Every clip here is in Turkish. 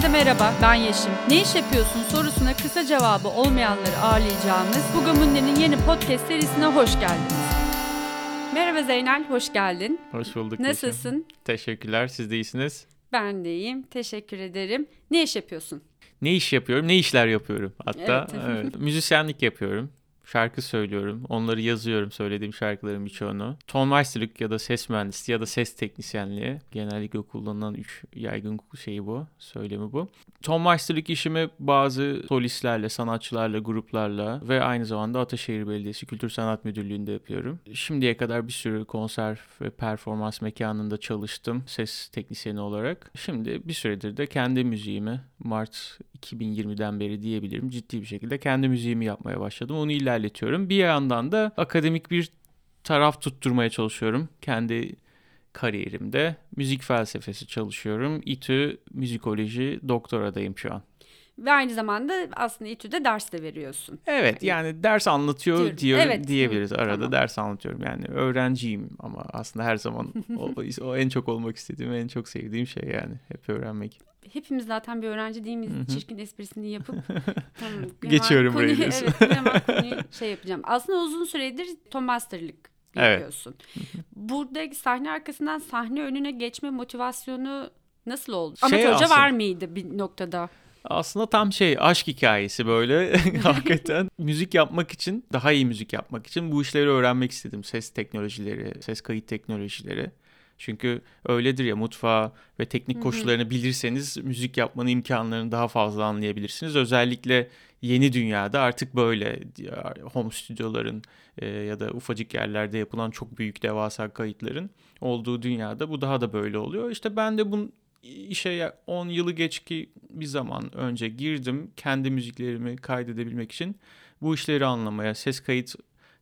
Herkese merhaba, ben Yeşim. Ne iş yapıyorsun sorusuna kısa cevabı olmayanları ağırlayacağımız Bu Gamunde'nin yeni podcast serisine hoş geldiniz. Merhaba Zeynel, hoş geldin. Hoş bulduk. Nasılsın? Yeşim. Teşekkürler, siz de iyisiniz. Ben de iyiyim, teşekkür ederim. Ne iş yapıyorsun? Ne iş yapıyorum, ne işler yapıyorum hatta. Evet. evet. Müzisyenlik yapıyorum. Şarkı söylüyorum. Onları yazıyorum söylediğim şarkıların birçoğunu. Tonmeisterlik ya da ses mühendisliği ya da ses teknisyenliği. Genellikle kullanılan üç yaygın şeyi bu. Söylemi bu. Tonmeisterlik işimi bazı solistlerle, sanatçılarla, gruplarla ve aynı zamanda Ataşehir Belediyesi Kültür Sanat Müdürlüğü'nde yapıyorum. Şimdiye kadar bir sürü konser ve performans mekanında çalıştım ses teknisyeni olarak. Şimdi bir süredir de kendi müziğimi Mart 2020'den beri diyebilirim ciddi bir şekilde kendi müziğimi yapmaya başladım. Onu ilerletiyorum. Bir yandan da akademik bir taraf tutturmaya çalışıyorum. Kendi kariyerimde müzik felsefesi çalışıyorum. İTÜ müzikoloji doktoradayım şu an. Ve aynı zamanda aslında İTÜ'de ders de veriyorsun. Evet yani ders anlatıyor diyor Evet. diyebiliriz. Arada Tamam. ders anlatıyorum. Yani öğrenciyim ama aslında her zaman o, o en çok olmak istediğim, en çok sevdiğim şey yani hep öğrenmek. Hepimiz zaten bir öğrenci değil miyiz? Çirkin esprisini yapıp tamam, Geçiyorum konuyu- buraya diyorsun. Evet hemen konuyu şey yapacağım. Aslında uzun süredir Tom Master'lık Evet. yapıyorsun. Burada sahne arkasından sahne önüne geçme motivasyonu nasıl oldu? Şey Amatörce aslında- var mıydı bir noktada? Aslında tam şey aşk hikayesi böyle hakikaten müzik yapmak için daha iyi müzik yapmak için bu işleri öğrenmek istedim. Ses teknolojileri, ses kayıt teknolojileri. Çünkü öyledir ya mutfağı ve teknik koşullarını bilirseniz müzik yapmanın imkanlarını daha fazla anlayabilirsiniz. Özellikle yeni dünyada artık böyle home stüdyoların e, ya da ufacık yerlerde yapılan çok büyük devasa kayıtların olduğu dünyada bu daha da böyle oluyor. İşte ben de bunun işe ya- 10 yılı geçki bir zaman önce girdim kendi müziklerimi kaydedebilmek için bu işleri anlamaya, ses kayıt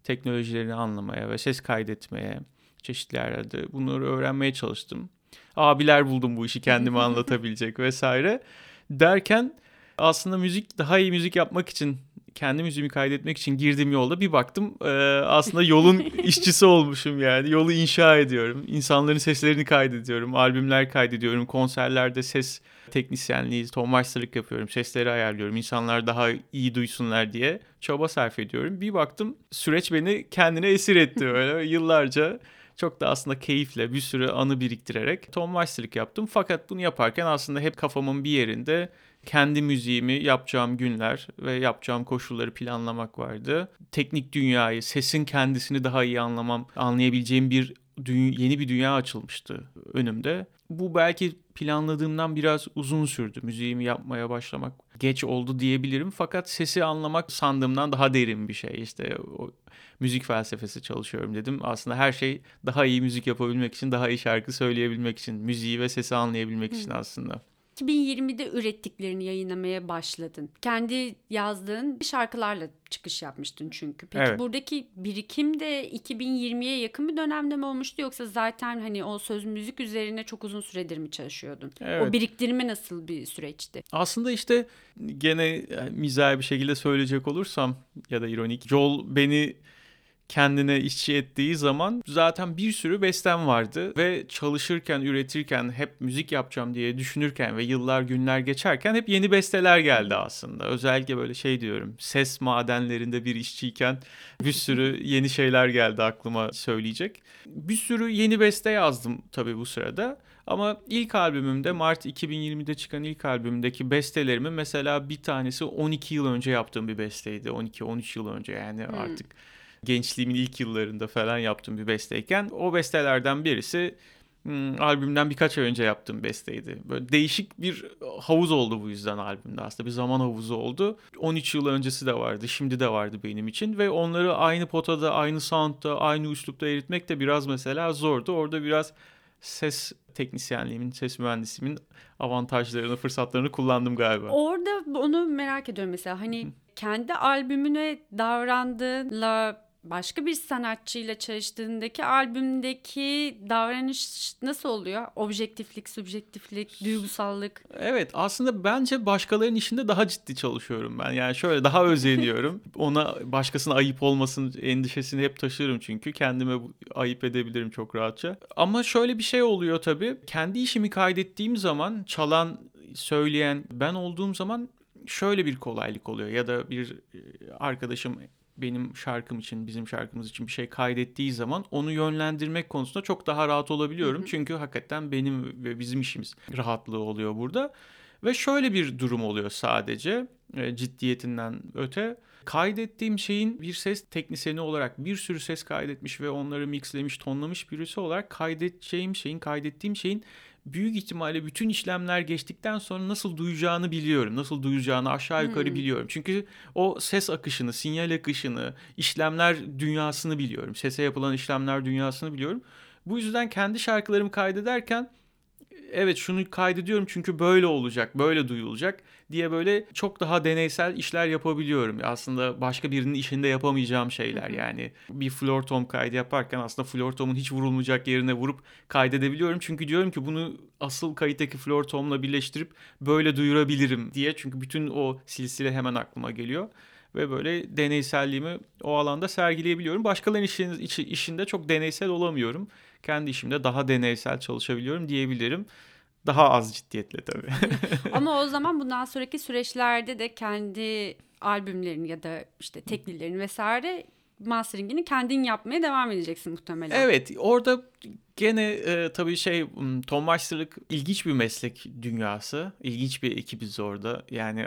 teknolojilerini anlamaya ve ses kaydetmeye çeşitli yerlerde bunları öğrenmeye çalıştım. Abiler buldum bu işi kendime anlatabilecek vesaire. Derken aslında müzik daha iyi müzik yapmak için kendi müziğimi kaydetmek için girdiğim yolda bir baktım e, aslında yolun işçisi olmuşum yani. Yolu inşa ediyorum. İnsanların seslerini kaydediyorum. Albümler kaydediyorum. Konserlerde ses teknisyenliği, ton masterlık yapıyorum. Sesleri ayarlıyorum. İnsanlar daha iyi duysunlar diye çaba sarf ediyorum. Bir baktım süreç beni kendine esir etti böyle yıllarca. Çok da aslında keyifle bir sürü anı biriktirerek ton masterlık yaptım. Fakat bunu yaparken aslında hep kafamın bir yerinde kendi müziğimi yapacağım günler ve yapacağım koşulları planlamak vardı. Teknik dünyayı, sesin kendisini daha iyi anlamam, anlayabileceğim bir yeni bir dünya açılmıştı önümde. Bu belki planladığımdan biraz uzun sürdü. Müziğimi yapmaya başlamak geç oldu diyebilirim. Fakat sesi anlamak sandığımdan daha derin bir şey. İşte müzik felsefesi çalışıyorum dedim. Aslında her şey daha iyi müzik yapabilmek için, daha iyi şarkı söyleyebilmek için, müziği ve sesi anlayabilmek için aslında. 2020'de ürettiklerini yayınlamaya başladın. Kendi yazdığın şarkılarla çıkış yapmıştın çünkü. Peki Evet. buradaki birikim de 2020'ye yakın bir dönemde mi olmuştu yoksa zaten hani o söz müzik üzerine çok uzun süredir mi çalışıyordun? Evet. O biriktirme nasıl bir süreçti? Aslında işte gene yani mizahi bir şekilde söyleyecek olursam ya da ironik. Joel beni kendine işçi ettiği zaman zaten bir sürü bestem vardı ve çalışırken, üretirken, hep müzik yapacağım diye düşünürken ve yıllar günler geçerken hep yeni besteler geldi aslında. Özellikle böyle şey diyorum, ses madenlerinde bir işçiyken bir sürü yeni şeyler geldi aklıma söyleyecek. Bir sürü yeni beste yazdım tabii bu sırada. Ama ilk albümümde Mart 2020'de çıkan ilk albümümdeki bestelerimin mesela bir tanesi 12 yıl önce yaptığım bir besteydi. 12-13 yıl önce yani artık gençliğimin ilk yıllarında falan yaptığım bir besteyken o bestelerden birisi hmm, albümden birkaç ay önce yaptığım besteydi. Böyle değişik bir havuz oldu bu yüzden albümde aslında bir zaman havuzu oldu. 13 yıl öncesi de vardı, şimdi de vardı benim için ve onları aynı potada, aynı soundda, aynı üslupta eritmek de biraz mesela zordu. Orada biraz ses teknisyenliğimin, ses mühendisimin avantajlarını, fırsatlarını kullandım galiba. Orada onu merak ediyorum mesela hani kendi albümüne davrandığınla başka bir sanatçıyla çalıştığındaki albümdeki davranış nasıl oluyor? Objektiflik, subjektiflik, duygusallık. Evet aslında bence başkalarının işinde daha ciddi çalışıyorum ben. Yani şöyle daha özeniyorum. Ona başkasına ayıp olmasın endişesini hep taşırım çünkü. Kendime ayıp edebilirim çok rahatça. Ama şöyle bir şey oluyor tabii. Kendi işimi kaydettiğim zaman çalan söyleyen ben olduğum zaman şöyle bir kolaylık oluyor ya da bir e, arkadaşım benim şarkım için, bizim şarkımız için bir şey kaydettiği zaman onu yönlendirmek konusunda çok daha rahat olabiliyorum. Hı hı. Çünkü hakikaten benim ve bizim işimiz rahatlığı oluyor burada. Ve şöyle bir durum oluyor sadece e, ciddiyetinden öte. Kaydettiğim şeyin bir ses teknisyeni olarak bir sürü ses kaydetmiş ve onları mixlemiş, tonlamış birisi olarak kaydedeceğim şeyin, kaydettiğim şeyin büyük ihtimalle bütün işlemler geçtikten sonra nasıl duyacağını biliyorum. Nasıl duyacağını aşağı yukarı hmm. biliyorum. Çünkü o ses akışını, sinyal akışını, işlemler dünyasını biliyorum. Sese yapılan işlemler dünyasını biliyorum. Bu yüzden kendi şarkılarımı kaydederken evet şunu kaydediyorum çünkü böyle olacak, böyle duyulacak diye böyle çok daha deneysel işler yapabiliyorum. Aslında başka birinin işinde yapamayacağım şeyler yani. Bir floor tom kaydı yaparken aslında floor tom'un hiç vurulmayacak yerine vurup kaydedebiliyorum. Çünkü diyorum ki bunu asıl kayıttaki floor tom'la birleştirip böyle duyurabilirim diye. Çünkü bütün o silsile hemen aklıma geliyor ve böyle deneyselliğimi o alanda sergileyebiliyorum. Başkalarının işinde çok deneysel olamıyorum kendi işimde daha deneysel çalışabiliyorum diyebilirim. Daha az ciddiyetle tabii. Ama o zaman bundan sonraki süreçlerde de kendi albümlerini ya da işte teklilerini vesaire masteringini kendin yapmaya devam edeceksin muhtemelen. Evet orada gene e, tabii şey Tom Master'lık ilginç bir meslek dünyası. İlginç bir ekibiz orada. Yani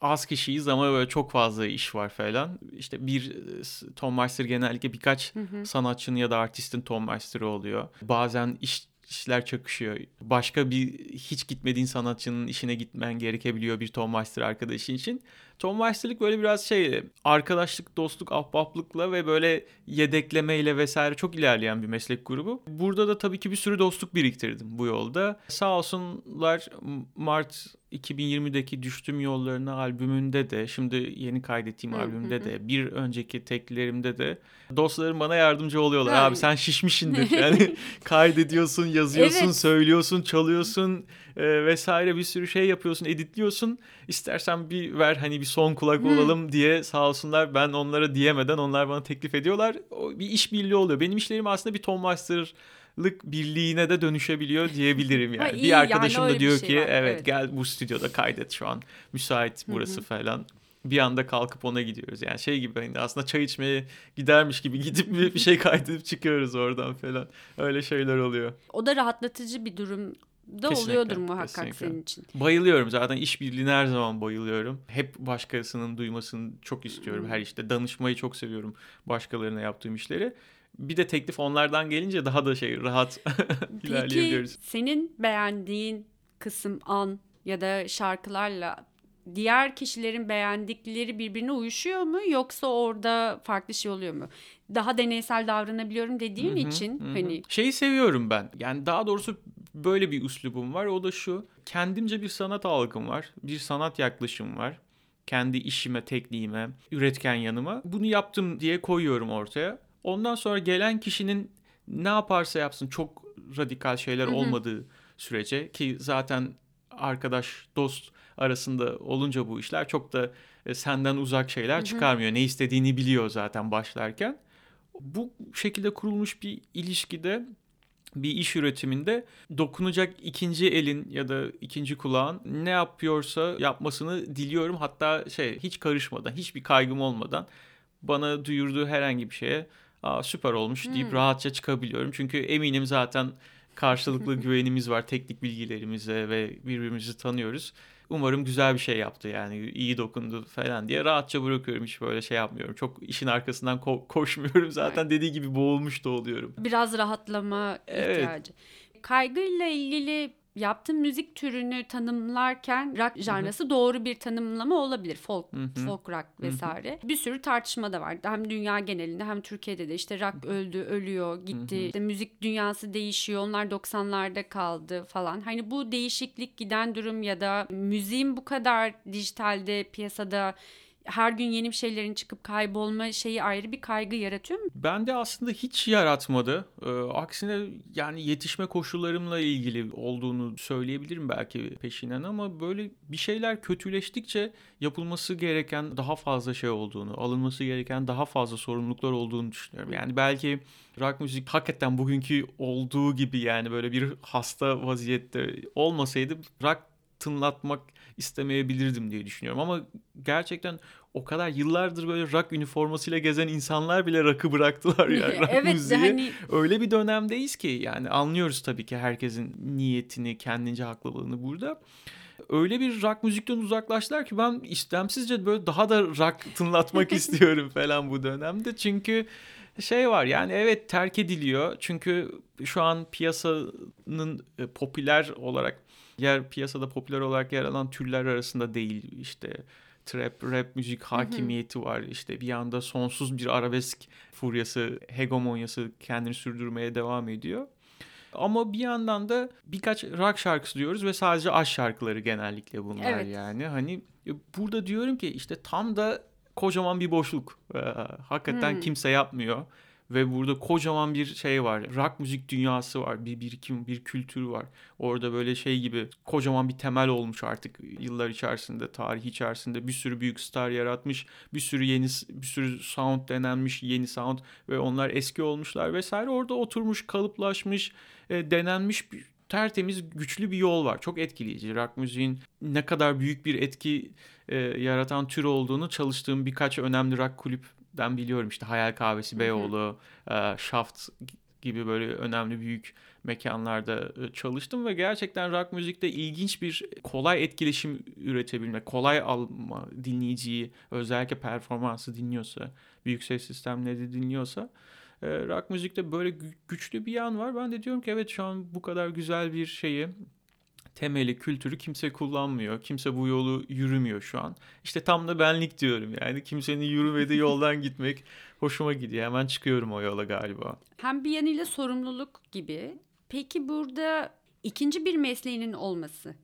az kişiyiz ama böyle çok fazla iş var falan. İşte bir e, Tom Meister genellikle birkaç hı hı. sanatçının ya da artistin Tom Meister'ı oluyor. Bazen iş işler çakışıyor. Başka bir hiç gitmediğin sanatçının işine gitmen gerekebiliyor bir Tom Meister arkadaşın için. Tom Meister'lık böyle biraz şey arkadaşlık, dostluk, ahbaplıkla ve böyle yedeklemeyle vesaire çok ilerleyen bir meslek grubu. Burada da tabii ki bir sürü dostluk biriktirdim bu yolda. Sağ olsunlar Mart 2020'deki Düştüm Yollarına albümünde de şimdi yeni kaydettiğim albümde de bir önceki teklerimde de dostlarım bana yardımcı oluyorlar. Abi sen şişmişindir. Yani kaydediyorsun, yazıyorsun, evet. söylüyorsun, çalıyorsun e, vesaire bir sürü şey yapıyorsun, editliyorsun. İstersen bir ver hani bir son kulak hmm. olalım diye sağ olsunlar ben onlara diyemeden onlar bana teklif ediyorlar. O, bir iş birliği oluyor. Benim işlerim aslında bir Tom Master lık birliğine de dönüşebiliyor diyebilirim yani. iyi, bir arkadaşım yani da diyor şey ki var. evet, evet gel bu stüdyoda kaydet şu an müsait burası falan. Bir anda kalkıp ona gidiyoruz. Yani şey gibi hani aslında çay içmeye gidermiş gibi gidip bir şey kaydedip çıkıyoruz oradan falan. Öyle şeyler oluyor. O da rahatlatıcı bir durum da kesinlikle, oluyordur muhakkak kesinlikle. senin için. Bayılıyorum zaten işbirliğine her zaman bayılıyorum. Hep başkasının duymasını çok istiyorum hmm. her işte. Danışmayı çok seviyorum başkalarına yaptığım işleri bir de teklif onlardan gelince daha da şey rahat ilerleyebiliyoruz. Peki senin beğendiğin kısım an ya da şarkılarla diğer kişilerin beğendikleri birbirine uyuşuyor mu yoksa orada farklı şey oluyor mu? Daha deneysel davranabiliyorum dediğin hı-hı, için hı-hı. hani şeyi seviyorum ben. Yani daha doğrusu böyle bir üslubum var. O da şu. Kendimce bir sanat algım var. Bir sanat yaklaşım var. Kendi işime, tekniğime, üretken yanıma. Bunu yaptım diye koyuyorum ortaya. Ondan sonra gelen kişinin ne yaparsa yapsın çok radikal şeyler olmadığı sürece ki zaten arkadaş, dost arasında olunca bu işler çok da e, senden uzak şeyler çıkarmıyor. Ne istediğini biliyor zaten başlarken. Bu şekilde kurulmuş bir ilişkide bir iş üretiminde dokunacak ikinci elin ya da ikinci kulağın ne yapıyorsa yapmasını diliyorum. Hatta şey hiç karışmadan, hiçbir kaygım olmadan bana duyurduğu herhangi bir şeye Aa, süper olmuş deyip hmm. rahatça çıkabiliyorum. Çünkü eminim zaten karşılıklı güvenimiz var teknik bilgilerimize ve birbirimizi tanıyoruz. Umarım güzel bir şey yaptı yani iyi dokundu falan diye rahatça bırakıyorum hiç böyle şey yapmıyorum. Çok işin arkasından ko- koşmuyorum zaten evet. dediği gibi boğulmuş da oluyorum. Biraz rahatlama evet. ihtiyacı. Kaygıyla ilgili yaptığın müzik türünü tanımlarken rock janrası doğru bir tanımlama olabilir. Folk, Hı-hı. folk rock vesaire. Hı-hı. Bir sürü tartışma da var. Hem dünya genelinde hem Türkiye'de de işte rock öldü, ölüyor, gitti. İşte müzik dünyası değişiyor. Onlar 90'larda kaldı falan. Hani bu değişiklik giden durum ya da müziğin bu kadar dijitalde piyasada her gün yeni bir şeylerin çıkıp kaybolma şeyi ayrı bir kaygı yaratıyor mu? Ben de aslında hiç yaratmadı. Ee, aksine yani yetişme koşullarımla ilgili olduğunu söyleyebilirim belki peşinden ama böyle bir şeyler kötüleştikçe yapılması gereken daha fazla şey olduğunu, alınması gereken daha fazla sorumluluklar olduğunu düşünüyorum. Yani belki rock müzik hakikaten bugünkü olduğu gibi yani böyle bir hasta vaziyette olmasaydı rock tınlatmak istemeyebilirdim diye düşünüyorum. Ama gerçekten o kadar yıllardır böyle rock üniformasıyla gezen insanlar bile rock'ı bıraktılar ya. Rock evet müziği. hani Öyle bir dönemdeyiz ki yani anlıyoruz tabii ki herkesin niyetini, kendince haklılığını burada. Öyle bir rock müzikten uzaklaştılar ki ben istemsizce böyle daha da rock tınlatmak istiyorum falan bu dönemde. Çünkü şey var yani evet terk ediliyor. Çünkü şu an piyasanın e, popüler olarak yer piyasada popüler olarak yer alan türler arasında değil işte trap, rap müzik hakimiyeti var. İşte bir yanda sonsuz bir arabesk furyası, hegemonyası kendini sürdürmeye devam ediyor. Ama bir yandan da birkaç rock şarkısı diyoruz ve sadece aşk şarkıları genellikle bunlar Evet. yani. Hani e, burada diyorum ki işte tam da kocaman bir boşluk. Ee, hakikaten Hmm. kimse yapmıyor. Ve burada kocaman bir şey var. Rock müzik dünyası var. Bir birikim, bir kültür var. Orada böyle şey gibi kocaman bir temel olmuş artık yıllar içerisinde, tarih içerisinde bir sürü büyük star yaratmış. Bir sürü yeni bir sürü sound denenmiş, yeni sound ve onlar eski olmuşlar vesaire. Orada oturmuş, kalıplaşmış, e, denenmiş bir tertemiz güçlü bir yol var. Çok etkileyici. Rock müziğin ne kadar büyük bir etki e, yaratan tür olduğunu çalıştığım birkaç önemli rock kulüpten biliyorum. İşte Hayal Kahvesi, Beyoğlu, e, Shaft gibi böyle önemli büyük mekanlarda e, çalıştım ve gerçekten rock müzikte ilginç bir kolay etkileşim üretebilme, kolay alma dinleyiciyi özellikle performansı dinliyorsa, büyük ses sistemleri dinliyorsa e, rock müzikte böyle gü- güçlü bir yan var. Ben de diyorum ki evet şu an bu kadar güzel bir şeyi temeli, kültürü kimse kullanmıyor. Kimse bu yolu yürümüyor şu an. İşte tam da benlik diyorum yani. Kimsenin yürümediği yoldan gitmek hoşuma gidiyor. Hemen çıkıyorum o yola galiba. hem bir yanıyla sorumluluk gibi. Peki burada ikinci bir mesleğinin olması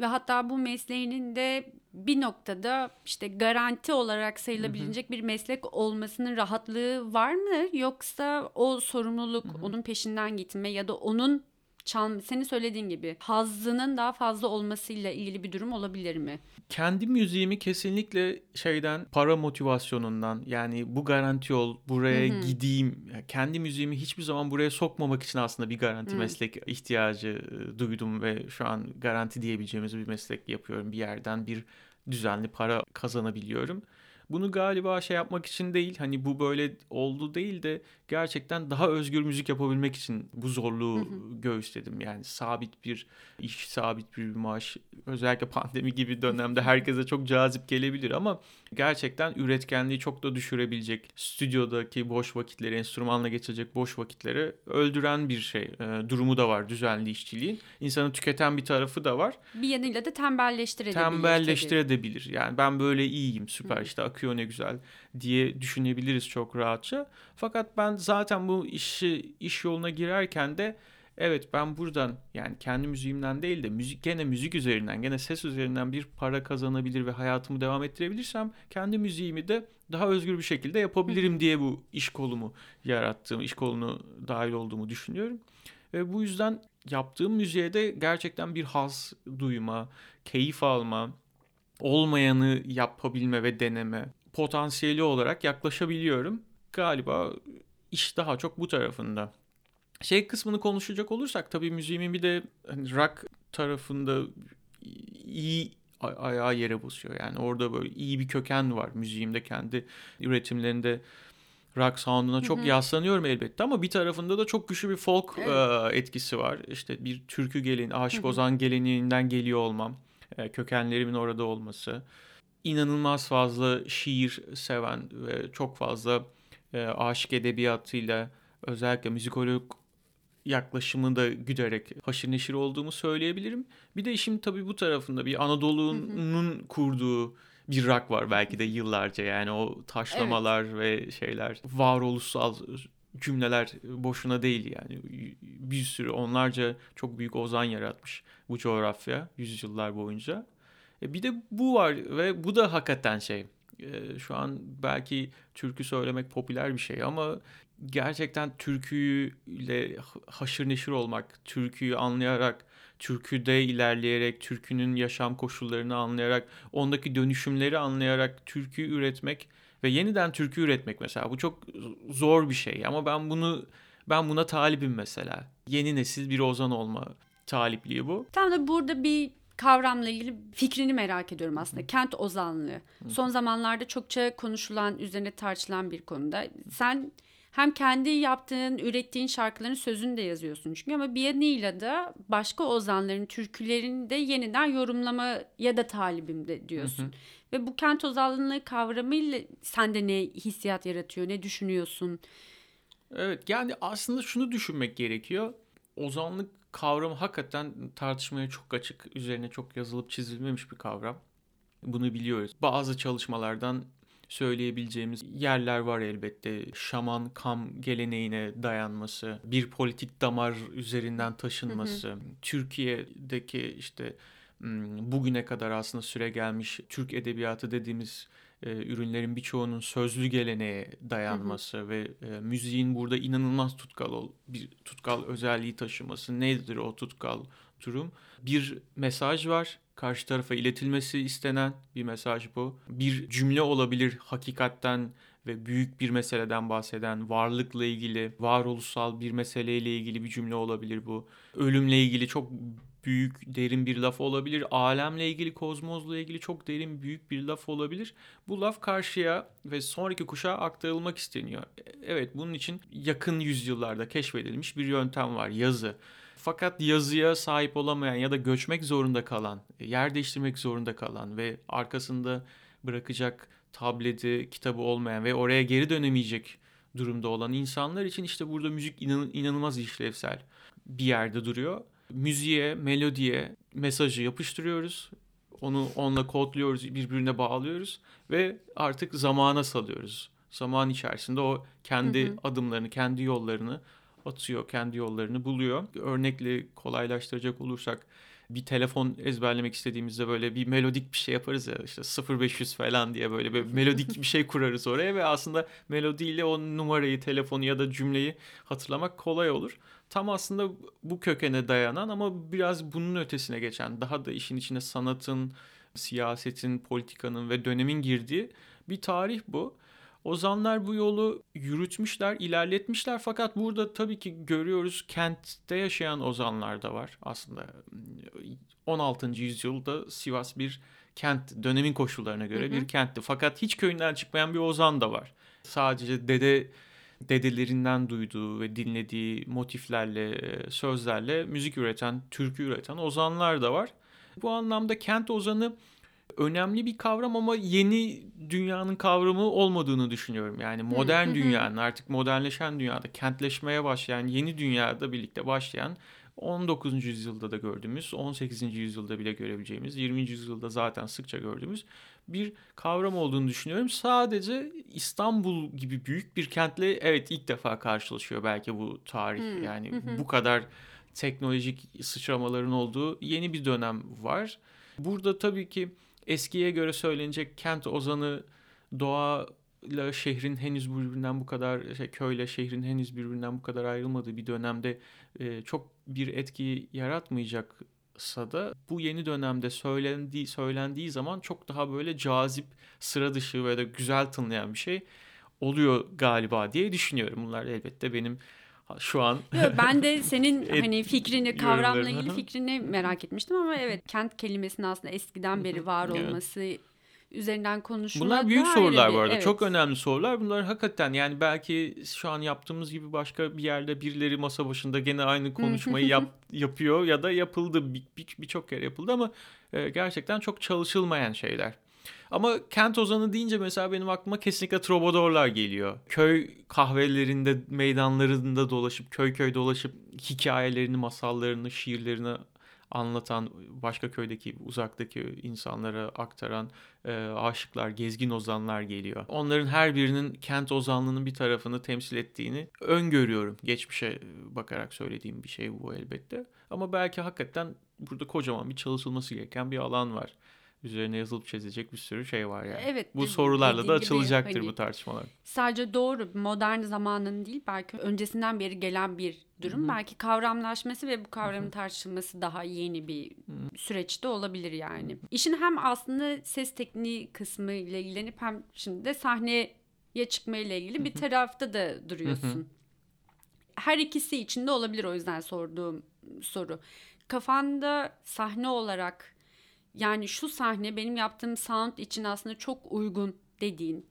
ve hatta bu mesleğinin de bir noktada işte garanti olarak sayılabilecek bir meslek olmasının rahatlığı var mı? Yoksa o sorumluluk, onun peşinden gitme ya da onun çal senin söylediğin gibi hazzının daha fazla olmasıyla ilgili bir durum olabilir mi? Kendi müziğimi kesinlikle şeyden para motivasyonundan yani bu garanti yol buraya gideyim. Yani kendi müziğimi hiçbir zaman buraya sokmamak için aslında bir garanti meslek ihtiyacı e, duydum ve şu an garanti diyebileceğimiz bir meslek yapıyorum. Bir yerden bir düzenli para kazanabiliyorum. Bunu galiba şey yapmak için değil hani bu böyle oldu değil de gerçekten daha özgür müzik yapabilmek için bu zorluğu göğüsledim. Yani sabit bir iş, sabit bir maaş özellikle pandemi gibi dönemde herkese çok cazip gelebilir ama gerçekten üretkenliği çok da düşürebilecek stüdyodaki boş vakitleri, enstrümanla geçecek boş vakitleri öldüren bir şey e, durumu da var düzenli işçiliğin. İnsanı tüketen bir tarafı da var Bir yanıyla da tembelleştirebilir. tembelleştirebilir. Yani ben böyle iyiyim, süper işte akıyor ne güzel diye düşünebiliriz çok rahatça. Fakat ben zaten bu işi iş yoluna girerken de evet ben buradan yani kendi müziğimden değil de müzik gene müzik üzerinden, gene ses üzerinden bir para kazanabilir ve hayatımı devam ettirebilirsem kendi müziğimi de daha özgür bir şekilde yapabilirim diye bu iş kolumu yarattığım, iş kolunu dahil olduğumu düşünüyorum. Ve bu yüzden yaptığım müziğe de gerçekten bir haz duyma, keyif alma, olmayanı yapabilme ve deneme potansiyeli olarak yaklaşabiliyorum. Galiba iş daha çok bu tarafında. Şey kısmını konuşacak olursak tabii müziğimin bir de hani rock tarafında iyi ay- ayağı yere basıyor. Yani orada böyle iyi bir köken var müziğimde kendi üretimlerinde rock sound'una çok yaslanıyorum elbette ama bir tarafında da çok güçlü bir folk Evet. e, etkisi var. İşte bir türkü geleneği, Aşık Ozan geleneğinden geliyor olmam, kökenlerimin orada olması, inanılmaz fazla şiir seven ve çok fazla e, aşık edebiyatıyla özellikle müzikolog yaklaşımı da güderek haşır neşir olduğumu söyleyebilirim. Bir de işin tabii bu tarafında bir Anadolu'nun kurduğu bir rock var belki de yıllarca. Yani o taşlamalar ve şeyler varoluşsal cümleler boşuna değil yani bir sürü onlarca çok büyük ozan yaratmış bu coğrafya yüzyıllar boyunca. E bir de bu var ve bu da hakikaten şey e, şu an belki türkü söylemek popüler bir şey ama gerçekten türküyle haşır neşir olmak, türküyü anlayarak, türküde ilerleyerek, türkünün yaşam koşullarını anlayarak, ondaki dönüşümleri anlayarak türkü üretmek ve yeniden türkü üretmek mesela bu çok zor bir şey ama ben bunu ben buna talibim mesela. Yeni nesil bir ozan olma talipliği bu. Tam da burada bir kavramla ilgili fikrini merak ediyorum aslında. Kent ozanlığı. Son zamanlarda çokça konuşulan, üzerine tartışılan bir konuda. Sen hem kendi yaptığın, ürettiğin şarkıların sözünü de yazıyorsun çünkü ama bir yanıyla da başka ozanların türkülerini de yeniden yorumlamaya da talibim de diyorsun. Hı hı. Ve bu kent ozanlığı kavramıyla sende ne hissiyat yaratıyor, ne düşünüyorsun? Evet yani aslında şunu düşünmek gerekiyor. Ozanlık kavramı hakikaten tartışmaya çok açık. Üzerine çok yazılıp çizilmemiş bir kavram. Bunu biliyoruz. Bazı çalışmalardan söyleyebileceğimiz yerler var elbette. Şaman kam geleneğine dayanması, bir politik damar üzerinden taşınması, Türkiye'deki işte bugüne kadar aslında süre gelmiş Türk edebiyatı dediğimiz e, ürünlerin birçoğunun sözlü geleneğe dayanması hı hı. ve e, müziğin burada inanılmaz tutkal ol, bir tutkal özelliği taşıması nedir o tutkal durum? Bir mesaj var. Karşı tarafa iletilmesi istenen bir mesaj bu. Bir cümle olabilir hakikatten ve büyük bir meseleden bahseden, varlıkla ilgili, varoluşsal bir meseleyle ilgili bir cümle olabilir bu. Ölümle ilgili çok büyük, derin bir laf olabilir. Alemle ilgili, kozmozla ilgili çok derin, büyük bir laf olabilir. Bu laf karşıya ve sonraki kuşağa aktarılmak isteniyor. Evet, bunun için yakın yüzyıllarda keşfedilmiş bir yöntem var, yazı. Fakat yazıya sahip olamayan ya da göçmek zorunda kalan, yer değiştirmek zorunda kalan ve arkasında bırakacak tableti, kitabı olmayan ve oraya geri dönemeyecek durumda olan insanlar için işte burada müzik inan, inanılmaz işlevsel bir yerde duruyor müziğe, melodiye mesajı yapıştırıyoruz. Onu onunla kodluyoruz, birbirine bağlıyoruz ve artık zamana salıyoruz. Zaman içerisinde o kendi hı hı. adımlarını, kendi yollarını atıyor, kendi yollarını buluyor. Örnekle kolaylaştıracak olursak bir telefon ezberlemek istediğimizde böyle bir melodik bir şey yaparız ya işte 0500 falan diye böyle bir melodik bir şey kurarız oraya ve aslında melodiyle o numarayı, telefonu ya da cümleyi hatırlamak kolay olur tam aslında bu kökene dayanan ama biraz bunun ötesine geçen daha da işin içine sanatın, siyasetin, politikanın ve dönemin girdiği bir tarih bu. Ozanlar bu yolu yürütmüşler, ilerletmişler fakat burada tabii ki görüyoruz kentte yaşayan ozanlar da var aslında. 16. yüzyılda Sivas bir kent, dönemin koşullarına göre hı hı. bir kentti. Fakat hiç köyünden çıkmayan bir ozan da var. Sadece dede dedelerinden duyduğu ve dinlediği motiflerle, e, sözlerle müzik üreten, türkü üreten ozanlar da var. Bu anlamda kent ozanı önemli bir kavram ama yeni dünyanın kavramı olmadığını düşünüyorum. Yani modern dünyanın artık modernleşen dünyada kentleşmeye başlayan yeni dünyada birlikte başlayan 19. yüzyılda da gördüğümüz, 18. yüzyılda bile görebileceğimiz, 20. yüzyılda zaten sıkça gördüğümüz bir kavram olduğunu düşünüyorum. Sadece İstanbul gibi büyük bir kentle evet ilk defa karşılaşıyor belki bu tarih. Yani bu kadar teknolojik sıçramaların olduğu yeni bir dönem var. Burada tabii ki eskiye göre söylenecek kent ozanı doğa ile şehrin henüz birbirinden bu kadar şey, köyle şehrin henüz birbirinden bu kadar ayrılmadığı bir dönemde e, çok bir etki yaratmayacaksa da bu yeni dönemde söylendiği söylendiği zaman çok daha böyle cazip, sıra dışı ve de güzel tınlayan bir şey oluyor galiba diye düşünüyorum. Bunlar elbette benim şu an. Yok, ben de senin hani fikrini, kavramla ilgili fikrini merak etmiştim ama evet kent kelimesinin aslında eskiden beri var olması evet üzerinden konuşulmak Bunlar büyük sorular bir, bu arada. Evet. Çok önemli sorular. Bunlar hakikaten yani belki şu an yaptığımız gibi başka bir yerde birileri masa başında gene aynı konuşmayı yap, yapıyor ya da yapıldı. Birçok bir, bir, bir kere yapıldı ama e, gerçekten çok çalışılmayan şeyler. Ama kent ozanı deyince mesela benim aklıma kesinlikle trobadorlar geliyor. Köy kahvelerinde, meydanlarında dolaşıp, köy köy dolaşıp hikayelerini, masallarını, şiirlerini anlatan, başka köydeki, uzaktaki insanlara aktaran e, aşıklar, gezgin ozanlar geliyor. Onların her birinin kent ozanlığının bir tarafını temsil ettiğini öngörüyorum. Geçmişe bakarak söylediğim bir şey bu elbette. Ama belki hakikaten burada kocaman bir çalışılması gereken bir alan var üzerine yazılıp çizilecek bir sürü şey var yani. Evet. Bu sorularla da açılacaktır gibi, hani, bu tartışmalar. Sadece doğru modern zamanın değil belki öncesinden beri gelen bir durum. Hı-hı. Belki kavramlaşması ve bu kavramın Hı-hı. tartışılması daha yeni bir Hı-hı. süreçte olabilir yani. Hı-hı. İşin hem aslında ses tekniği kısmı ile ilgilenip hem şimdi de sahneye çıkma ile ilgili Hı-hı. bir tarafta da duruyorsun. Hı-hı. Her ikisi içinde olabilir o yüzden sorduğum soru. Kafanda sahne olarak yani şu sahne benim yaptığım sound için aslında çok uygun dediğin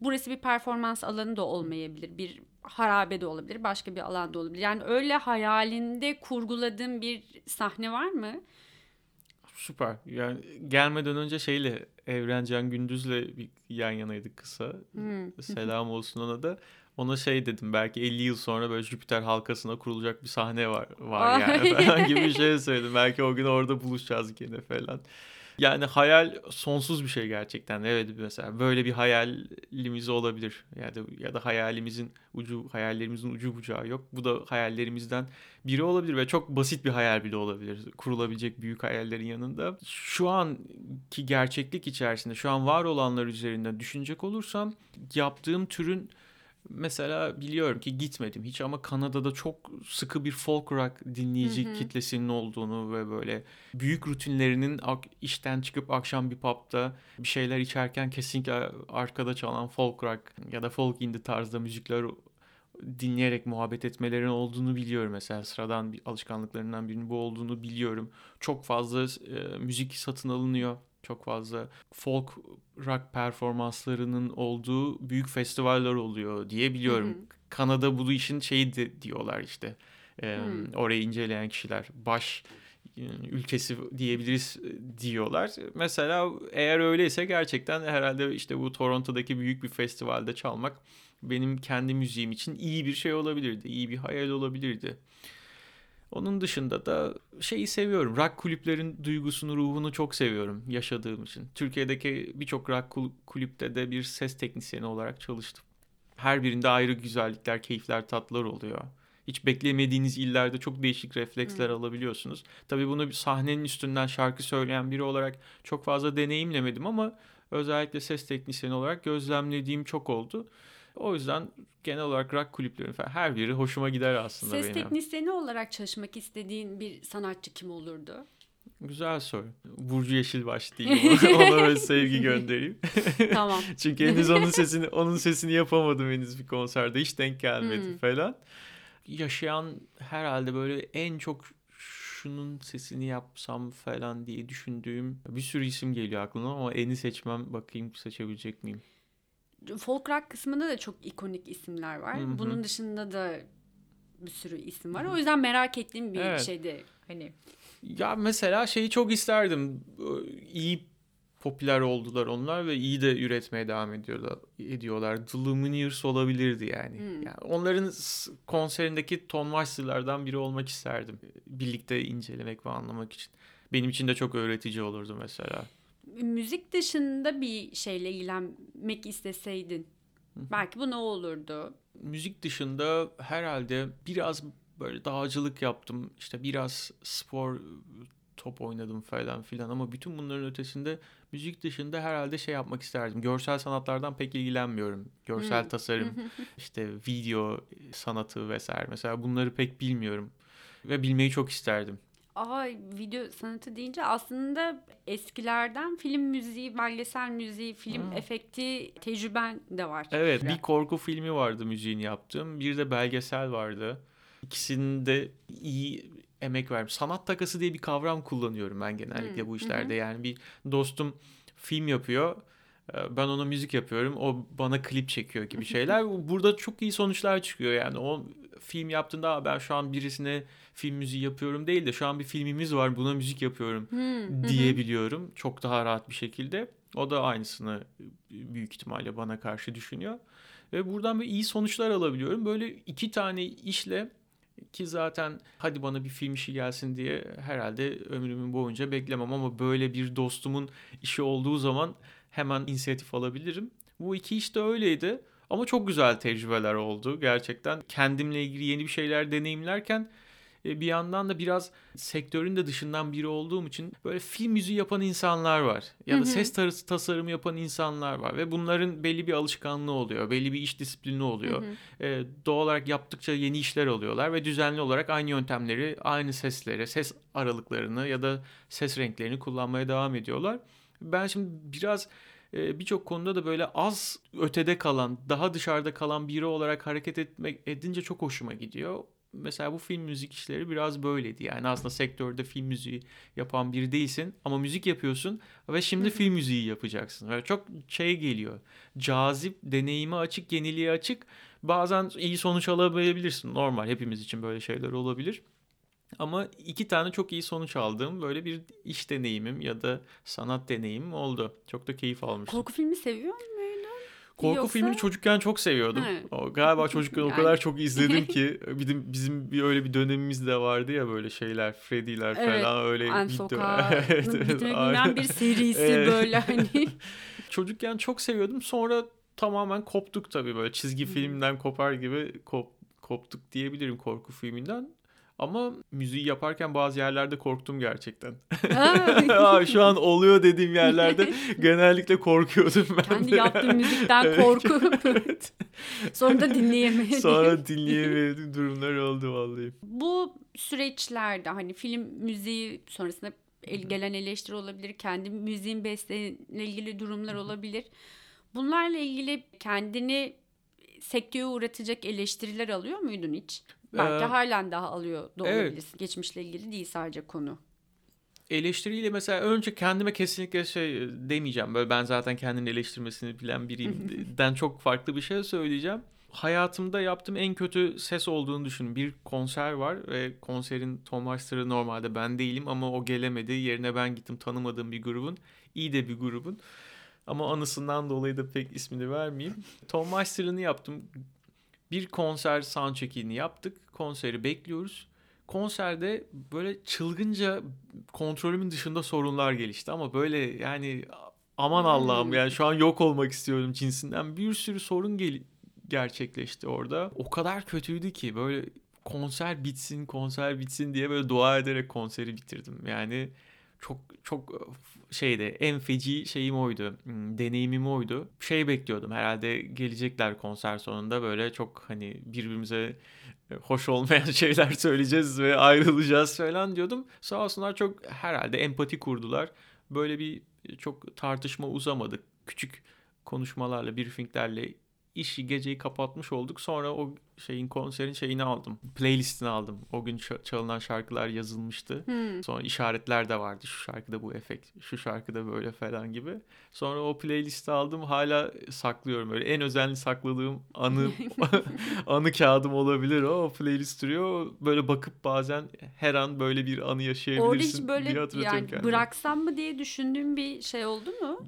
burası bir performans alanı da olmayabilir. Bir harabe de olabilir. Başka bir alan da olabilir. Yani öyle hayalinde kurguladığın bir sahne var mı? Süper. Yani gelmeden önce şeyle Evrencan Gündüz'le bir yan yanaydık kısa. Hmm. Selam olsun ona da. Ona şey dedim belki 50 yıl sonra böyle Jüpiter halkasına kurulacak bir sahne var var yani falan gibi bir şey söyledim. Belki o gün orada buluşacağız gene falan. Yani hayal sonsuz bir şey gerçekten. Evet mesela böyle bir hayalimiz olabilir. Ya da ya da hayalimizin ucu hayallerimizin ucu bucağı yok. Bu da hayallerimizden biri olabilir ve çok basit bir hayal bile olabilir. Kurulabilecek büyük hayallerin yanında. Şu anki gerçeklik içerisinde şu an var olanlar üzerinden düşünecek olursam yaptığım türün mesela biliyorum ki gitmedim hiç ama Kanada'da çok sıkı bir folk rock dinleyici hı hı. kitlesinin olduğunu ve böyle büyük rutinlerinin işten çıkıp akşam bir pub'da bir şeyler içerken kesinlikle arkada çalan folk rock ya da folk indie tarzda müzikler dinleyerek muhabbet etmelerin olduğunu biliyorum mesela sıradan bir alışkanlıklarından birinin bu olduğunu biliyorum. Çok fazla e, müzik satın alınıyor çok fazla folk rock performanslarının olduğu büyük festivaller oluyor diye biliyorum. Hı hı. Kanada bu işin şeyi de diyorlar işte. E, orayı inceleyen kişiler baş ülkesi diyebiliriz diyorlar. Mesela eğer öyleyse gerçekten herhalde işte bu Toronto'daki büyük bir festivalde çalmak benim kendi müziğim için iyi bir şey olabilirdi. iyi bir hayal olabilirdi. Onun dışında da şeyi seviyorum. Rock kulüplerin duygusunu, ruhunu çok seviyorum yaşadığım için. Türkiye'deki birçok rock kulüpte de bir ses teknisyeni olarak çalıştım. Her birinde ayrı güzellikler, keyifler, tatlar oluyor. Hiç beklemediğiniz illerde çok değişik refleksler hmm. alabiliyorsunuz. Tabii bunu sahnenin üstünden şarkı söyleyen biri olarak çok fazla deneyimlemedim ama özellikle ses teknisyeni olarak gözlemlediğim çok oldu. O yüzden genel olarak rock kulüpleri falan her biri hoşuma gider aslında Ses benim. teknisyeni olarak çalışmak istediğin bir sanatçı kim olurdu? Güzel soru. Burcu Yeşilbaş diyeyim ona, ona böyle sevgi göndereyim. tamam. Çünkü henüz onun sesini onun sesini yapamadım henüz bir konserde. Hiç denk gelmedi hmm. falan. Yaşayan herhalde böyle en çok şunun sesini yapsam falan diye düşündüğüm bir sürü isim geliyor aklıma ama eni seçmem bakayım seçebilecek miyim? Folk rock kısmında da çok ikonik isimler var. Hı-hı. Bunun dışında da bir sürü isim var. O yüzden merak ettiğim bir evet. şeydi. Hani ya mesela şeyi çok isterdim. İyi popüler oldular onlar ve iyi de üretmeye devam ediyorlar. ediyorlar. The Lumineers olabilirdi yani. Hmm. yani. Onların konserindeki Ton Weissler'dan biri olmak isterdim. Birlikte incelemek ve anlamak için. Benim için de çok öğretici olurdu mesela müzik dışında bir şeyle ilgilenmek isteseydin belki bu ne olurdu? Müzik dışında herhalde biraz böyle dağcılık yaptım. İşte biraz spor top oynadım falan filan ama bütün bunların ötesinde müzik dışında herhalde şey yapmak isterdim. Görsel sanatlardan pek ilgilenmiyorum. Görsel tasarım, işte video sanatı vesaire. Mesela bunları pek bilmiyorum ve bilmeyi çok isterdim. Aa video sanatı deyince aslında eskilerden film müziği, belgesel müziği, film hmm. efekti tecrüben de var. Evet bir korku filmi vardı müziğini yaptım. Bir de belgesel vardı. İkisinde iyi emek vermiş. Sanat takası diye bir kavram kullanıyorum ben genellikle hmm. bu işlerde. Hmm. Yani bir dostum film yapıyor. Ee, ben ona müzik yapıyorum. O bana klip çekiyor gibi şeyler. Burada çok iyi sonuçlar çıkıyor yani. O film yaptığında ben şu an birisine film müziği yapıyorum değil de şu an bir filmimiz var buna müzik yapıyorum hmm. diyebiliyorum. Çok daha rahat bir şekilde. O da aynısını büyük ihtimalle bana karşı düşünüyor. Ve buradan böyle iyi sonuçlar alabiliyorum. Böyle iki tane işle ki zaten hadi bana bir film işi gelsin diye herhalde ömrümün boyunca beklemem ama böyle bir dostumun işi olduğu zaman hemen inisiyatif alabilirim. Bu iki iş de öyleydi. Ama çok güzel tecrübeler oldu gerçekten. Kendimle ilgili yeni bir şeyler deneyimlerken e, bir yandan da biraz sektörün de dışından biri olduğum için böyle film müziği yapan insanlar var. Ya da ses tasarımı yapan insanlar var. Ve bunların belli bir alışkanlığı oluyor. Belli bir iş disiplini oluyor. Ee, doğal olarak yaptıkça yeni işler alıyorlar. Ve düzenli olarak aynı yöntemleri, aynı sesleri, ses aralıklarını ya da ses renklerini kullanmaya devam ediyorlar. Ben şimdi biraz birçok konuda da böyle az ötede kalan, daha dışarıda kalan biri olarak hareket etmek edince çok hoşuma gidiyor. mesela bu film müzik işleri biraz böyleydi. Yani aslında sektörde film müziği yapan biri değilsin ama müzik yapıyorsun ve şimdi film müziği yapacaksın. Böyle çok şey geliyor. Cazip, deneyime açık, yeniliğe açık. Bazen iyi sonuç alamayabilirsin. Normal hepimiz için böyle şeyler olabilir. Ama iki tane çok iyi sonuç aldığım böyle bir iş deneyimim ya da sanat deneyimim oldu. Çok da keyif almıştım. Korku filmi seviyor muydun? Korku Yoksa... filmini çocukken çok seviyordum. O, galiba çocukken yani... o kadar çok izledim ki bizim bizim bir öyle bir dönemimiz de vardı ya böyle şeyler Freddy'ler evet, falan öyle An Sokağı evet, evet, bir serisi evet. böyle hani. çocukken çok seviyordum. Sonra tamamen koptuk tabii böyle çizgi filmden kopar gibi kop, koptuk diyebilirim korku filminden. Ama müziği yaparken bazı yerlerde korktum gerçekten. Aa, şu an oluyor dediğim yerlerde genellikle korkuyordum ben Kendi de. yaptığım müzikten korkup evet. sonra da dinleyemedim. Sonra dinleyemedim durumlar oldu vallahi. Bu süreçlerde hani film müziği sonrasında gelen eleştiri olabilir. Kendi müziğin besteyle ilgili durumlar olabilir. Bunlarla ilgili kendini sekteye uğratacak eleştiriler alıyor muydun hiç? Belki ee, halen daha alıyor da olabilirsin. Evet. Geçmişle ilgili değil sadece konu. Eleştiriyle mesela önce kendime kesinlikle şey demeyeceğim. Böyle ben zaten kendini eleştirmesini bilen biriyimden çok farklı bir şey söyleyeceğim. Hayatımda yaptığım en kötü ses olduğunu düşünün. Bir konser var ve konserin Tom Master'ı normalde ben değilim ama o gelemedi. Yerine ben gittim tanımadığım bir grubun. iyi de bir grubun. Ama anısından dolayı da pek ismini vermeyeyim. Tom Master'ını yaptım. Bir konser soundcheck'ini yaptık. Konseri bekliyoruz. Konserde böyle çılgınca kontrolümün dışında sorunlar gelişti ama böyle yani aman Allah'ım yani şu an yok olmak istiyorum cinsinden bir sürü sorun gel gerçekleşti orada. O kadar kötüydü ki böyle konser bitsin konser bitsin diye böyle dua ederek konseri bitirdim. Yani çok çok şeyde en feci şeyim oydu. Hmm, deneyimim oydu. Şey bekliyordum herhalde gelecekler konser sonunda böyle çok hani birbirimize e, hoş olmayan şeyler söyleyeceğiz ve ayrılacağız falan diyordum. Sağ olsunlar çok herhalde empati kurdular. Böyle bir çok tartışma uzamadık. Küçük konuşmalarla, briefinglerle işi geceyi kapatmış olduk. Sonra o şeyin konserin şeyini aldım. Playlistini aldım. O gün çalınan şarkılar yazılmıştı. Hmm. Sonra işaretler de vardı. Şu şarkıda bu efekt, şu şarkıda böyle falan gibi. Sonra o playlisti aldım. Hala saklıyorum öyle. En özenli sakladığım anı anı kağıdım olabilir o. O playlist duruyor. Böyle bakıp bazen her an böyle bir anı yaşayabilirsin Orada hiç böyle yani kendime. bıraksam mı diye düşündüğüm bir şey oldu mu?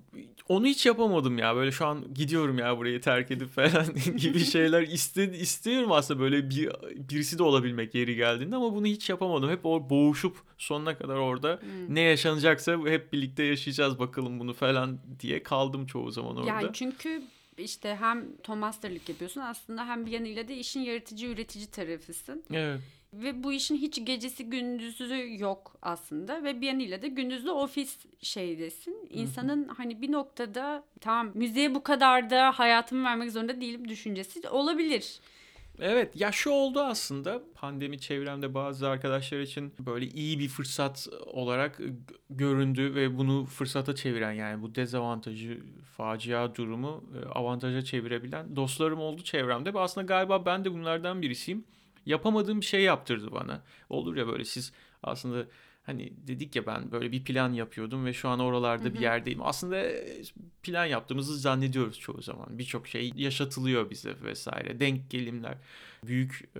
Onu hiç yapamadım ya. Böyle şu an gidiyorum ya burayı terk edip falan gibi şeyler iste, istiyorum aslında böyle bir birisi de olabilmek yeri geldiğinde ama bunu hiç yapamadım. Hep o boğuşup sonuna kadar orada hmm. ne yaşanacaksa hep birlikte yaşayacağız bakalım bunu falan diye kaldım çoğu zaman orada. Yani çünkü işte hem Thomaster'lık yapıyorsun aslında hem bir yanıyla da işin yaratıcı üretici tarafısın. Evet. Ve bu işin hiç gecesi gündüzü yok aslında ve bir yanıyla da gündüzde ofis şeydesin. İnsanın Hı-hı. hani bir noktada tamam müziğe bu kadar da hayatımı vermek zorunda değilim düşüncesi olabilir. Evet ya şu oldu aslında pandemi çevremde bazı arkadaşlar için böyle iyi bir fırsat olarak göründü ve bunu fırsata çeviren yani bu dezavantajı facia durumu e, avantaja çevirebilen dostlarım oldu çevremde ve aslında galiba ben de bunlardan birisiyim. Yapamadığım bir şey yaptırdı bana. Olur ya böyle siz aslında hani dedik ya ben böyle bir plan yapıyordum ve şu an oralarda Hı-hı. bir yerdeyim. Aslında e, plan yaptığımızı zannediyoruz çoğu zaman. Birçok şey yaşatılıyor bize vesaire. Denk gelimler büyük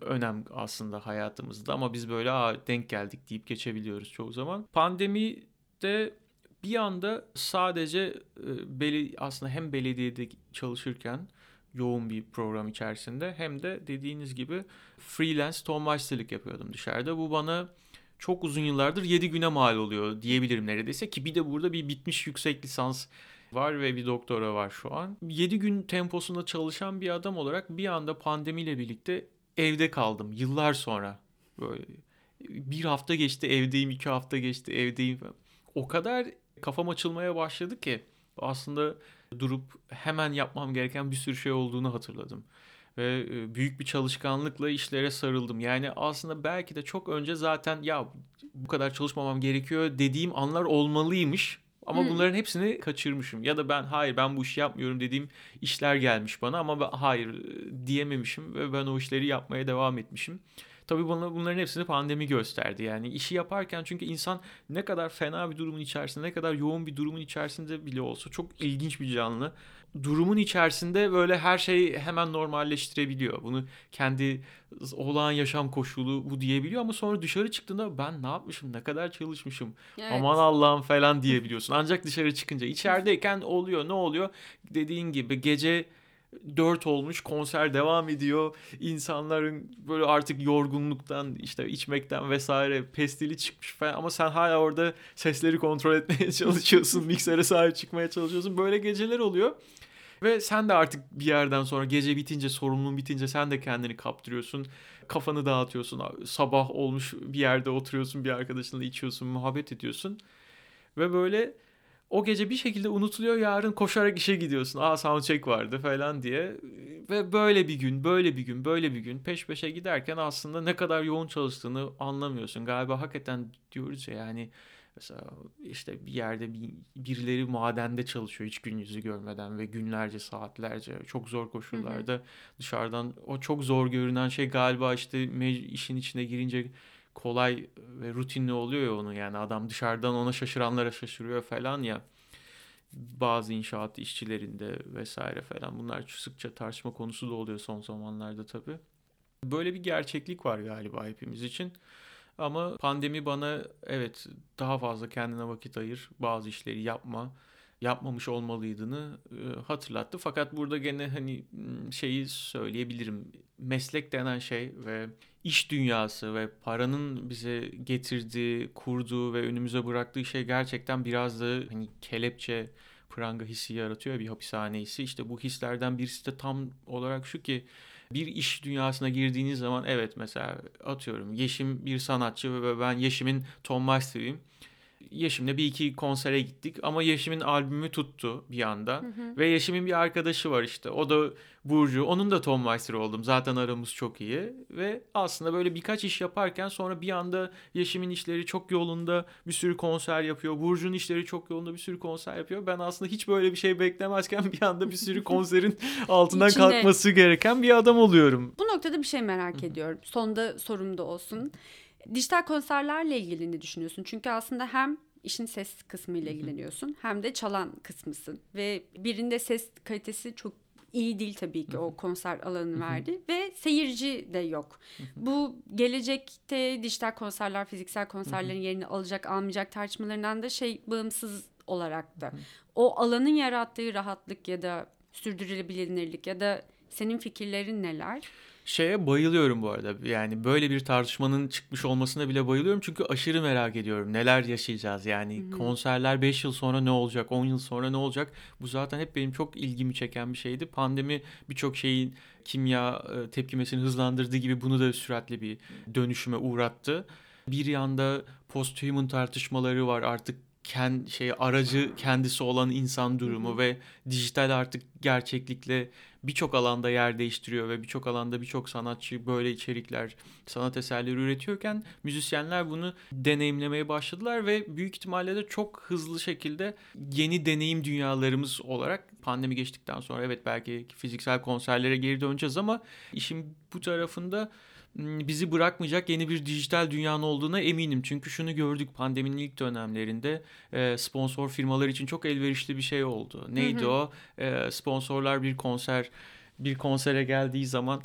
önem aslında hayatımızda ama biz böyle Aa, denk geldik deyip geçebiliyoruz çoğu zaman. Pandemi de bir anda sadece aslında hem belediyede çalışırken yoğun bir program içerisinde hem de dediğiniz gibi freelance tohumlaştırlık yapıyordum dışarıda. Bu bana çok uzun yıllardır 7 güne mal oluyor diyebilirim neredeyse ki bir de burada bir bitmiş yüksek lisans var ve bir doktora var şu an. 7 gün temposunda çalışan bir adam olarak bir anda pandemiyle birlikte evde kaldım yıllar sonra. Böyle bir hafta geçti evdeyim, iki hafta geçti evdeyim. O kadar kafam açılmaya başladı ki aslında durup hemen yapmam gereken bir sürü şey olduğunu hatırladım ve e, büyük bir çalışkanlıkla işlere sarıldım. Yani aslında belki de çok önce zaten ya bu kadar çalışmamam gerekiyor dediğim anlar olmalıymış Ama hmm. bunların hepsini kaçırmışım. Ya da ben hayır ben bu işi yapmıyorum dediğim işler gelmiş bana ama ben hayır diyememişim ve ben o işleri yapmaya devam etmişim. Tabii bana bunların hepsini pandemi gösterdi. Yani işi yaparken çünkü insan ne kadar fena bir durumun içerisinde, ne kadar yoğun bir durumun içerisinde bile olsa çok ilginç bir canlı. Durumun içerisinde böyle her şey hemen normalleştirebiliyor. Bunu kendi olağan yaşam koşulu bu diyebiliyor ama sonra dışarı çıktığında ben ne yapmışım, ne kadar çalışmışım, evet. aman Allah'ım falan diyebiliyorsun. Ancak dışarı çıkınca içerideyken oluyor ne oluyor? Dediğin gibi gece 4 olmuş konser devam ediyor. İnsanların böyle artık yorgunluktan işte içmekten vesaire pestili çıkmış falan ama sen hala orada sesleri kontrol etmeye çalışıyorsun. miksere sahip çıkmaya çalışıyorsun. Böyle geceler oluyor. Ve sen de artık bir yerden sonra gece bitince sorumluluğun bitince sen de kendini kaptırıyorsun. Kafanı dağıtıyorsun. Sabah olmuş bir yerde oturuyorsun bir arkadaşınla içiyorsun muhabbet ediyorsun. Ve böyle o gece bir şekilde unutuluyor yarın koşarak işe gidiyorsun. Aa soundcheck vardı falan diye. Ve böyle bir gün, böyle bir gün, böyle bir gün peş peşe giderken aslında ne kadar yoğun çalıştığını anlamıyorsun. Galiba hakikaten diyoruz ya yani mesela işte bir yerde bir, birileri madende çalışıyor hiç gün yüzü görmeden ve günlerce saatlerce çok zor koşullarda hı hı. dışarıdan o çok zor görünen şey galiba işte işin içine girince kolay ve rutinli oluyor ya onu yani adam dışarıdan ona şaşıranlara şaşırıyor falan ya bazı inşaat işçilerinde vesaire falan bunlar sıkça tartışma konusu da oluyor son zamanlarda tabii. Böyle bir gerçeklik var galiba hepimiz için. Ama pandemi bana evet daha fazla kendine vakit ayır, bazı işleri yapma, yapmamış olmalıydığını e, hatırlattı. Fakat burada gene hani şeyi söyleyebilirim. Meslek denen şey ve iş dünyası ve paranın bize getirdiği, kurduğu ve önümüze bıraktığı şey gerçekten biraz da hani kelepçe pranga hissi yaratıyor bir hapishane hissi. İşte bu hislerden birisi de tam olarak şu ki bir iş dünyasına girdiğiniz zaman evet mesela atıyorum Yeşim bir sanatçı ve ben Yeşim'in Tom Meister'ıyım. Yeşim'le bir iki konsere gittik ama Yeşim'in albümü tuttu bir anda. Hı hı. Ve Yeşim'in bir arkadaşı var işte. O da Burcu. Onun da Tom Meister oldum. Zaten aramız çok iyi. Ve aslında böyle birkaç iş yaparken sonra bir anda Yeşim'in işleri çok yolunda bir sürü konser yapıyor. Burcu'nun işleri çok yolunda bir sürü konser yapıyor. Ben aslında hiç böyle bir şey beklemezken bir anda bir sürü konserin altından İçinde... kalkması gereken bir adam oluyorum. Bu noktada bir şey merak ediyorum. Sonda sorum da olsun. Dijital konserlerle ilgili ne düşünüyorsun? Çünkü aslında hem işin ses kısmı ile ilgileniyorsun hem de çalan kısmısın. Ve birinde ses kalitesi çok iyi değil tabii ki o konser alanını verdi ve seyirci de yok. Bu gelecekte dijital konserler, fiziksel konserlerin yerini alacak, almayacak tartışmalarından da şey bağımsız olarak da. O alanın yarattığı rahatlık ya da sürdürülebilirlik ya da senin fikirlerin neler? Şeye bayılıyorum bu arada. Yani böyle bir tartışmanın çıkmış olmasına bile bayılıyorum. Çünkü aşırı merak ediyorum. Neler yaşayacağız? Yani Hı-hı. konserler 5 yıl sonra ne olacak? 10 yıl sonra ne olacak? Bu zaten hep benim çok ilgimi çeken bir şeydi. Pandemi birçok şeyin kimya e, tepkimesini hızlandırdığı gibi bunu da süratli bir dönüşüme uğrattı. Bir yanda post-human tartışmaları var. Artık kend, şey aracı kendisi olan insan durumu Hı-hı. ve dijital artık gerçeklikle birçok alanda yer değiştiriyor ve birçok alanda birçok sanatçı böyle içerikler, sanat eserleri üretiyorken müzisyenler bunu deneyimlemeye başladılar ve büyük ihtimalle de çok hızlı şekilde yeni deneyim dünyalarımız olarak pandemi geçtikten sonra evet belki fiziksel konserlere geri döneceğiz ama işin bu tarafında bizi bırakmayacak yeni bir dijital dünyanın olduğuna eminim. Çünkü şunu gördük pandeminin ilk dönemlerinde sponsor firmalar için çok elverişli bir şey oldu. Neydi hı hı. o? Sponsorlar bir konser bir konsere geldiği zaman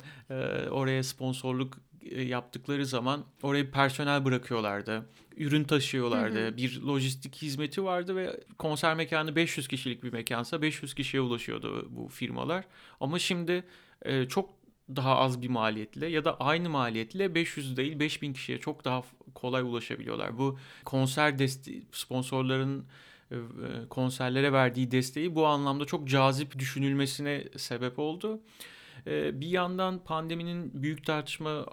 oraya sponsorluk yaptıkları zaman oraya personel bırakıyorlardı. Ürün taşıyorlardı. Hı hı. Bir lojistik hizmeti vardı ve konser mekanı 500 kişilik bir mekansa 500 kişiye ulaşıyordu bu firmalar. Ama şimdi çok daha az bir maliyetle ya da aynı maliyetle 500 değil 5000 kişiye çok daha kolay ulaşabiliyorlar. Bu konser desteği sponsorların e, e, konserlere verdiği desteği bu anlamda çok cazip düşünülmesine sebep oldu. E, bir yandan pandeminin büyük tartışma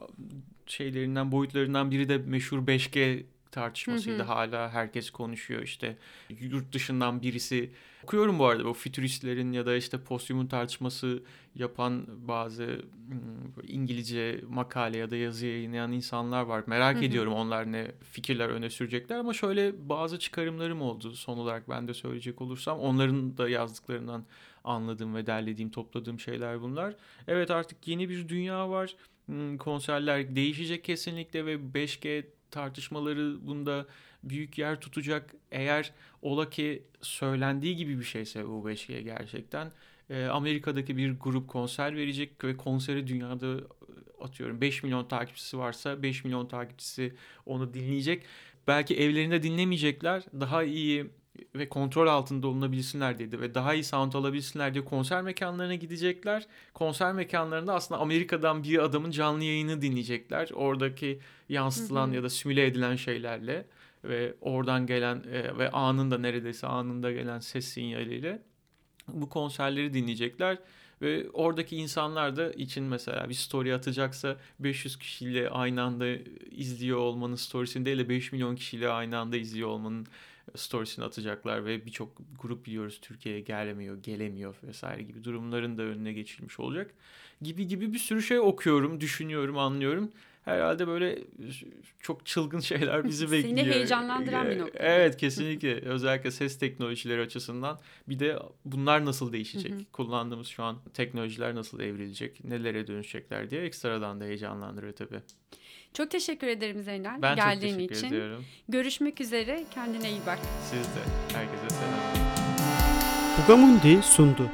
şeylerinden boyutlarından biri de meşhur 5G tartışmasıydı. Hı hı. Hala herkes konuşuyor işte yurt dışından birisi. Okuyorum bu arada bu fütüristlerin ya da işte postyumun tartışması yapan bazı hmm, İngilizce makale ya da yazı yayınlayan insanlar var. Merak hı hı. ediyorum onlar ne fikirler öne sürecekler ama şöyle bazı çıkarımlarım oldu son olarak ben de söyleyecek olursam. Onların da yazdıklarından anladığım ve derlediğim, topladığım şeyler bunlar. Evet artık yeni bir dünya var. Hmm, konserler değişecek kesinlikle ve 5G tartışmaları bunda büyük yer tutacak. Eğer ola ki söylendiği gibi bir şeyse bu 5G gerçekten e, Amerika'daki bir grup konser verecek ve konseri dünyada e, atıyorum 5 milyon takipçisi varsa 5 milyon takipçisi onu dinleyecek. Belki evlerinde dinlemeyecekler. Daha iyi ve kontrol altında olunabilsinler dedi ve daha iyi sound alabilsinler diye konser mekanlarına gidecekler. Konser mekanlarında aslında Amerika'dan bir adamın canlı yayını dinleyecekler. Oradaki yansıtılan hı hı. ya da simüle edilen şeylerle ve oradan gelen e, ve anında neredeyse anında gelen ses sinyaliyle bu konserleri dinleyecekler. Ve oradaki insanlar da için mesela bir story atacaksa 500 kişiyle aynı anda izliyor olmanın storiesini değil de 5 milyon kişiyle aynı anda izliyor olmanın storiesini atacaklar ve birçok grup biliyoruz Türkiye'ye gelemiyor, gelemiyor vesaire gibi durumların da önüne geçilmiş olacak. Gibi gibi bir sürü şey okuyorum, düşünüyorum, anlıyorum. Herhalde böyle çok çılgın şeyler bizi bekliyor. Seni heyecanlandıran bir nokta. Evet kesinlikle. Özellikle ses teknolojileri açısından. Bir de bunlar nasıl değişecek? Kullandığımız şu an teknolojiler nasıl evrilecek? Nelere dönüşecekler diye ekstradan da heyecanlandırıyor tabii. Çok teşekkür ederim Zeynel ben geldiğin çok teşekkür için. ediyorum. Görüşmek üzere. Kendine iyi bak. Siz de. Herkese selam. Bugamundi sundu.